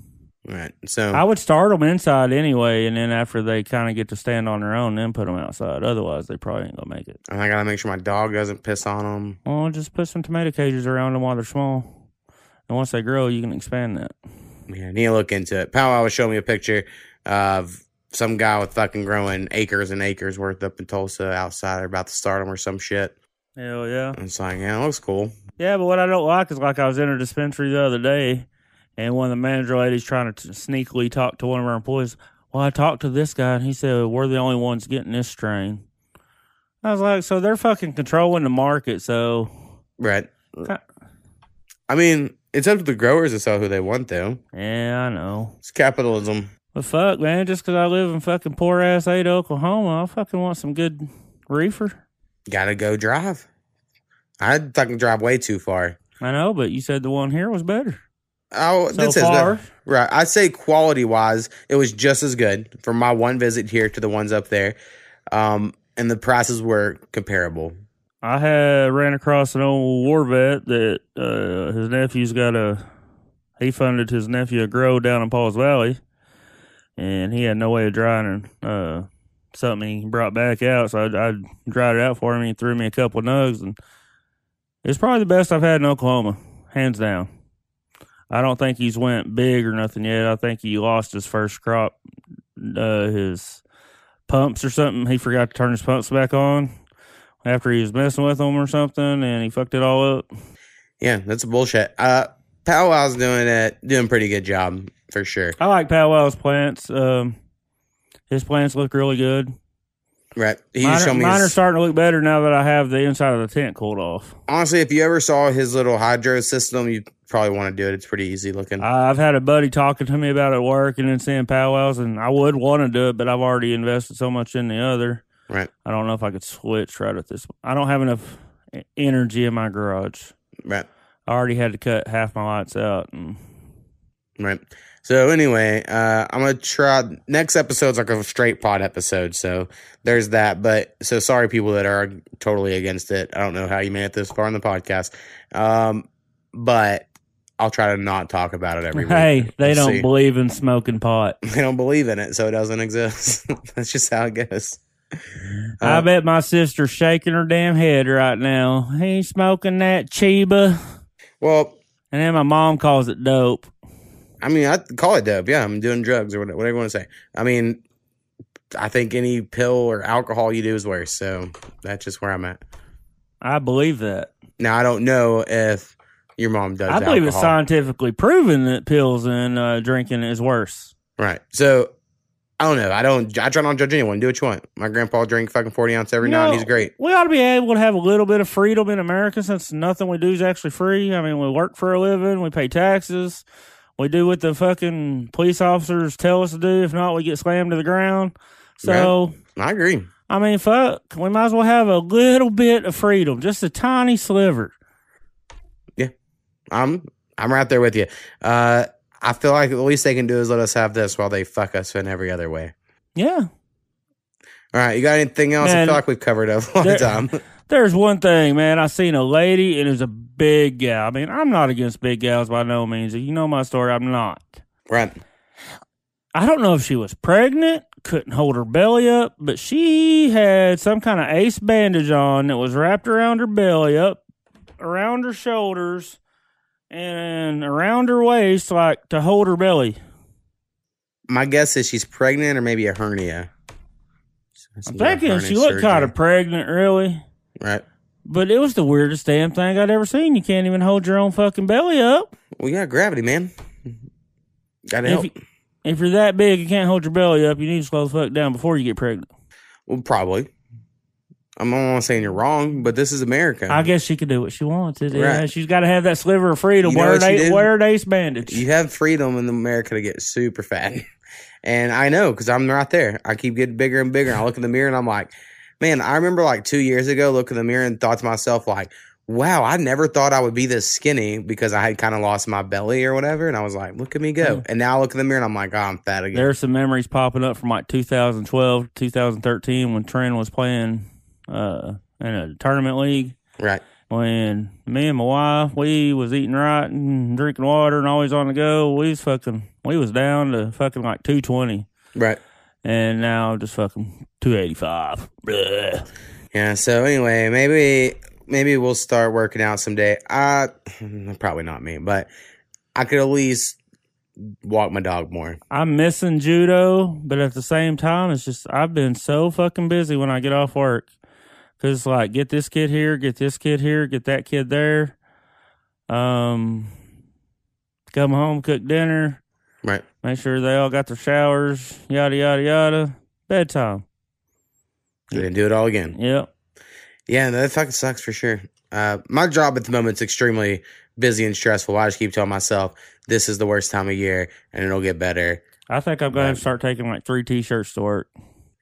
Right. So I would start them inside anyway, and then after they kind of get to stand on their own, then put them outside. Otherwise, they probably ain't gonna make it. I gotta make sure my dog doesn't piss on them. Well, just put some tomato cages around them while they're small, and once they grow, you can expand that. Yeah, I need to look into it. Powwow was showing me a picture of some guy with fucking growing acres and acres worth up in Tulsa outside. About to start them or some shit. Hell yeah. And it's like, yeah, it looks cool. Yeah, but what I don't like is like I was in a dispensary the other day, and one of the manager ladies trying to t- sneakily talk to one of our employees. Well, I talked to this guy, and he said we're the only ones getting this strain. I was like, so they're fucking controlling the market. So Right. Ki- I mean, it's up to the growers to sell who they want, though. yeah, I know. It's capitalism. But fuck, man, just because I live in fucking poor ass Ada, Oklahoma, I fucking want some good reefer. Gotta go drive. I'd fucking drive way too far. I know, but you said the one here was better. Oh, So this is far. right. I'd say quality wise, it was just as good from my one visit here to the ones up there, um, and the prices were comparable. I had ran across an old war vet that uh, his nephew's got a. He funded his nephew a grow down in Pauls Valley, and he had no way of drying uh, something he brought back out. So I, I dried it out for him. He threw me a couple nugs, and it's probably the best I've had in Oklahoma, hands down. I don't think he's went big or nothing yet. I think he lost his first crop, uh, his pumps or something. He forgot to turn his pumps back on after he was messing with them or something, and he fucked it all up. Yeah, that's bullshit. Uh, Powwow's doing it, doing pretty good job for sure. I like Powwow's plants. Um, his plants look really good. Right. He Mine, just are, showed me. mine are starting to look better now that I have the inside of the tent cooled off. honestly, if you ever saw his little hydro system, you probably want to do it. It's pretty easy looking. I've had a buddy talking to me about it at work and then seeing powwows, and I would want to do it, but I've already invested so much in the other. right. I don't know if I could switch right at this. I don't have enough energy in my garage. Right. I already had to cut half my lights out, and Right. So anyway, uh, I'm gonna try next episode's like a straight pod episode. So there's that. But so sorry, people that are totally against it. I don't know how you made it this far in the podcast. Um, but I'll try to not talk about it every week. hey, they don't see. believe in smoking pot. they don't believe in it, so it doesn't exist. That's just how it goes. I Uh, bet my sister's shaking her damn head right now. He smoking that Chiba. Well, And then my mom calls it dope. I mean, I call it dope. Yeah, I'm doing drugs or whatever, whatever you want to say. I mean, I think any pill or alcohol you do is worse. So that's just where I'm at. I believe that. Now I don't know if your mom does. I believe it's scientifically proven that pills and uh, drinking is worse. Right. So I don't know. I don't. I try not to judge anyone. Do what you want. My grandpa drank fucking forty ounce every You night. know, and He's great. We ought to be able to have a little bit of freedom in America since nothing we do is actually free. I mean, we work for a living, we pay taxes, we do what the fucking police officers tell us to do. If not, we get slammed to the ground. So, I agree. I mean, fuck, we might as well have a little bit of freedom, just a tiny sliver. Yeah, I'm I'm right there with you. Uh, I feel like the least they can do is let us have this while they fuck us in every other way. Yeah. All right. You got anything else? I feel like we've covered a long there- time. There's one thing, man. I seen a lady and it was a big gal. I mean, I'm not against big gals by no means. You know my story. I'm not. right. I don't know if she was pregnant, couldn't hold her belly up, but she had some kind of ace bandage on that was wrapped around her belly, up around her shoulders, and around her waist, like to hold her belly. My guess is she's pregnant or maybe a hernia. I'm thinking she looked kind of pregnant, really. Right. But it was the weirdest damn thing I'd ever seen. You can't even hold your own fucking belly up. Well, yeah, gravity, man. Got to If help. you, if you're that big you can't hold your belly up, you need to slow the fuck down before you get pregnant. Well, probably. I'm not saying you're wrong, but this is America. I guess she could do what she wants. It- yeah, Right. she's got to have that sliver of freedom. You know wear, what an she ace, wear an ace bandage. you have freedom in America to get super fat. And I know because I'm right there. I keep getting bigger and bigger. I look in the mirror and I'm like, man, I remember like two years ago, look in the mirror and thought to myself, like, wow, I never thought I would be this skinny because I had kind of lost my belly or whatever. And I was like, look at me go. Yeah. And now I look in the mirror and I'm like, oh, I'm fat again. There's some memories popping up from like 2012, 2013 when Trent was playing uh, in a tournament league. right. When me and my wife, we was eating right and drinking water and always on the go. We was fucking, we was down to fucking like 220. Right. And now just fucking 285. Bleh. Yeah. So anyway, maybe maybe we'll start working out someday. Uh probably not me, but I could at least walk my dog more. I'm missing judo, but at the same time, it's just I've been so fucking busy when I get off work. Cause it's like get this kid here, get this kid here, get that kid there. Um, come home, cook dinner, Right. make sure they all got their showers, yada yada yada. Bedtime. You didn't do it all again. Yeah. Yeah, that fucking sucks for sure. Uh, my job at the moment is extremely busy and stressful. I just keep telling myself this is the worst time of year and it'll get better. I think I'm going to start taking like three t-shirts to work.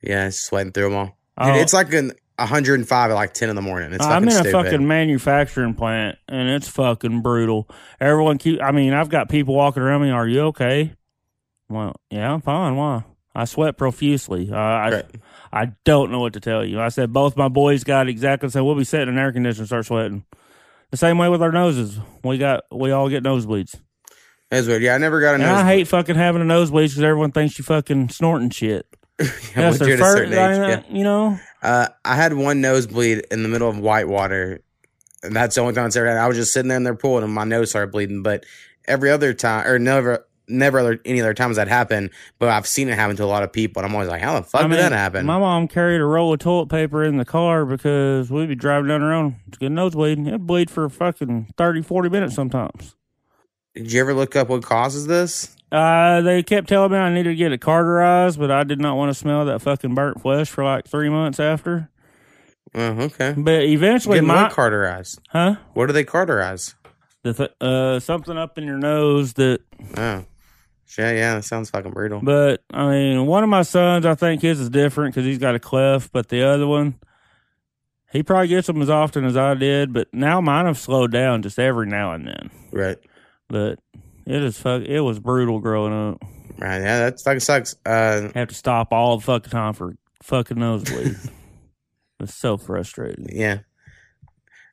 Yeah, sweating through them all. Dude, Oh. it's like an 105 at like 10 in the morning. It's I'm in a stupid. fucking manufacturing plant, and it's fucking brutal. Everyone keep. I mean, I've got people walking around me. Are you okay? Well, yeah, I'm fine. Why? I sweat profusely. Uh, I Right. I don't know what to tell you. I said both my boys got exactly the same. We'll be sitting in air conditioner, and start sweating. The same way with our noses. We got we all get nosebleeds. That's weird. Yeah, I never got a And nose. I hate fucking having a nosebleed because everyone thinks you fucking snorting shit. yeah, That's their first. Yeah. you know. Uh, I had one nosebleed in the middle of Whitewater, and that's the only time it's ever happened. I was just sitting there in their pool, and my nose started bleeding. But every other time, or never, never other, any other times that happened. But I've seen it happen to a lot of people, and I'm always like, how the fuck I did mean, that happen? My mom carried a roll of toilet paper in the car because we'd be driving down the road. It's getting nosebleed. It bleed for fucking 30, 40 minutes sometimes. did you ever look up what causes this? Uh, they kept telling me I needed to get it carterized, but I did not want to smell that fucking burnt flesh for like three months after. Oh, okay. But eventually, Getting my carterized? huh? What do they carterize? The th- uh something up in your nose that. Oh, yeah, yeah. That sounds fucking brutal. But I mean, one of my sons, I think his is different because he's got a cleft, but the other one. He probably gets them as often as I did, but now mine have slowed down just every now and then. Right. but it is fuck. It was brutal growing up. Right. Yeah, that fucking sucks. Uh, Have to stop all the fucking time for fucking nosebleed. it's so frustrating. yeah.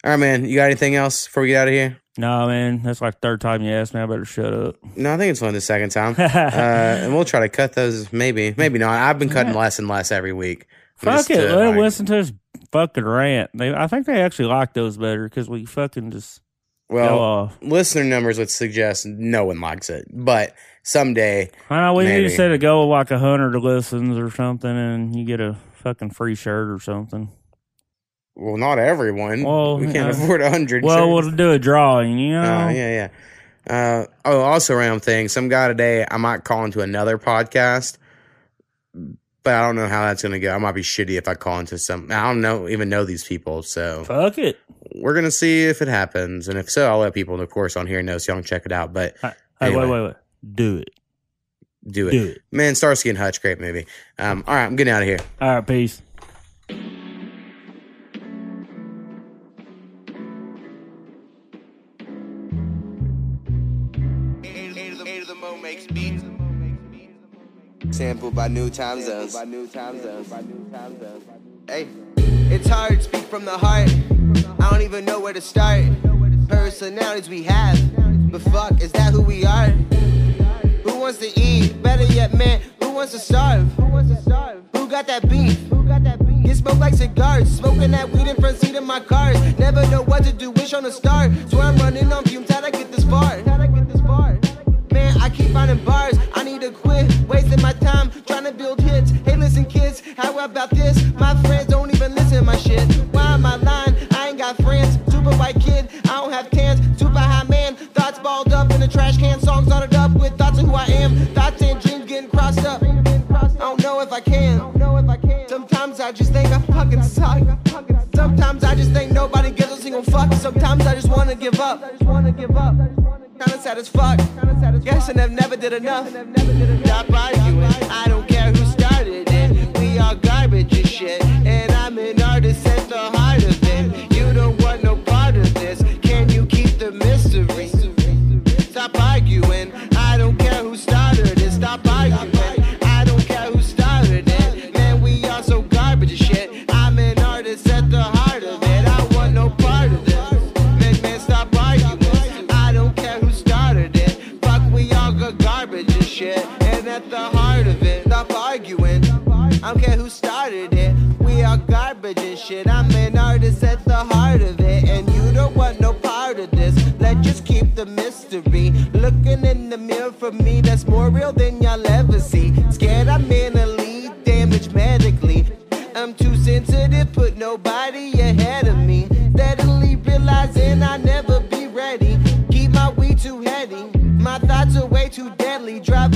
All right, man. You got anything else before we get out of here? Nah, man, that's like third time you asked me. I better shut up. No, I think it's only the second time. uh, and we'll try to cut those. Maybe, maybe not. I've been cutting Yeah. less and less every week. Fuck it. to, Let them like- listen to this fucking rant. They, I think they actually like those better because we fucking just go Well, off. listener numbers would suggest no one likes it, but someday, I know we need to set a goal of like a hundred listens or something, and you get a fucking free shirt or something. Well, not everyone. Well, we can't uh, afford a hundred. Well, shirts. we'll do a drawing. You know. Oh, yeah, yeah. Uh, oh, also, random thing. Some guy today, I might call into another podcast, but I don't know how that's going to go. I might be shitty if I call into some. I don't know, even know these people. So Fuck it. we're going to see if it happens. And if so, I'll let people, of course, on here know so y'all can check it out. But Hey, Anyway. wait, wait, wait. Do it. do it. Do it. Man, Starsky and Hutch, great movie. Um, all right, I'm getting out of here. All right, peace. Sampled by New Time Zones. Hey, it's hard to speak from the heart. I don't even know where to start. Personalities we have, but fuck, is that who we are? Who wants to eat? Better yet, man, who wants to starve? Who wants to starve? Who got that beef? Who got that beef? Get smoked like cigars, smoking that weed in front seat of my cars. Never know what to do, wish on a star. Swear I'm running on fumes, how'd I get this far? How'd I get this far? Man, I keep finding bars quit. Wasting my time trying to build hits. Hey, listen, kids, how about this? My friends don't even listen to my shit. Why am I lying? I ain't got friends. Super white kid, I don't have cans. Super high man, thoughts balled up in a trash can. Songs started up with thoughts of who I am. Thoughts and dreams getting crossed up. I don't know if I can. Sometimes I just think I fucking suck. Sometimes I just think nobody gives a single fuck. Sometimes I just wanna give up sad as fuck. Guessing I've never did enough. Stop arguing. I don't care who started it. We are garbage and shit. part of it, and you don't want no part of this. Let's just keep the mystery. Looking in the mirror for me, that's more real than y'all ever see. Scared I'm mentally damaged medically. I'm too sensitive, put nobody ahead of me. Steadily realizing I never be ready. Keep my weed too heady, my thoughts are way too deadly. Drop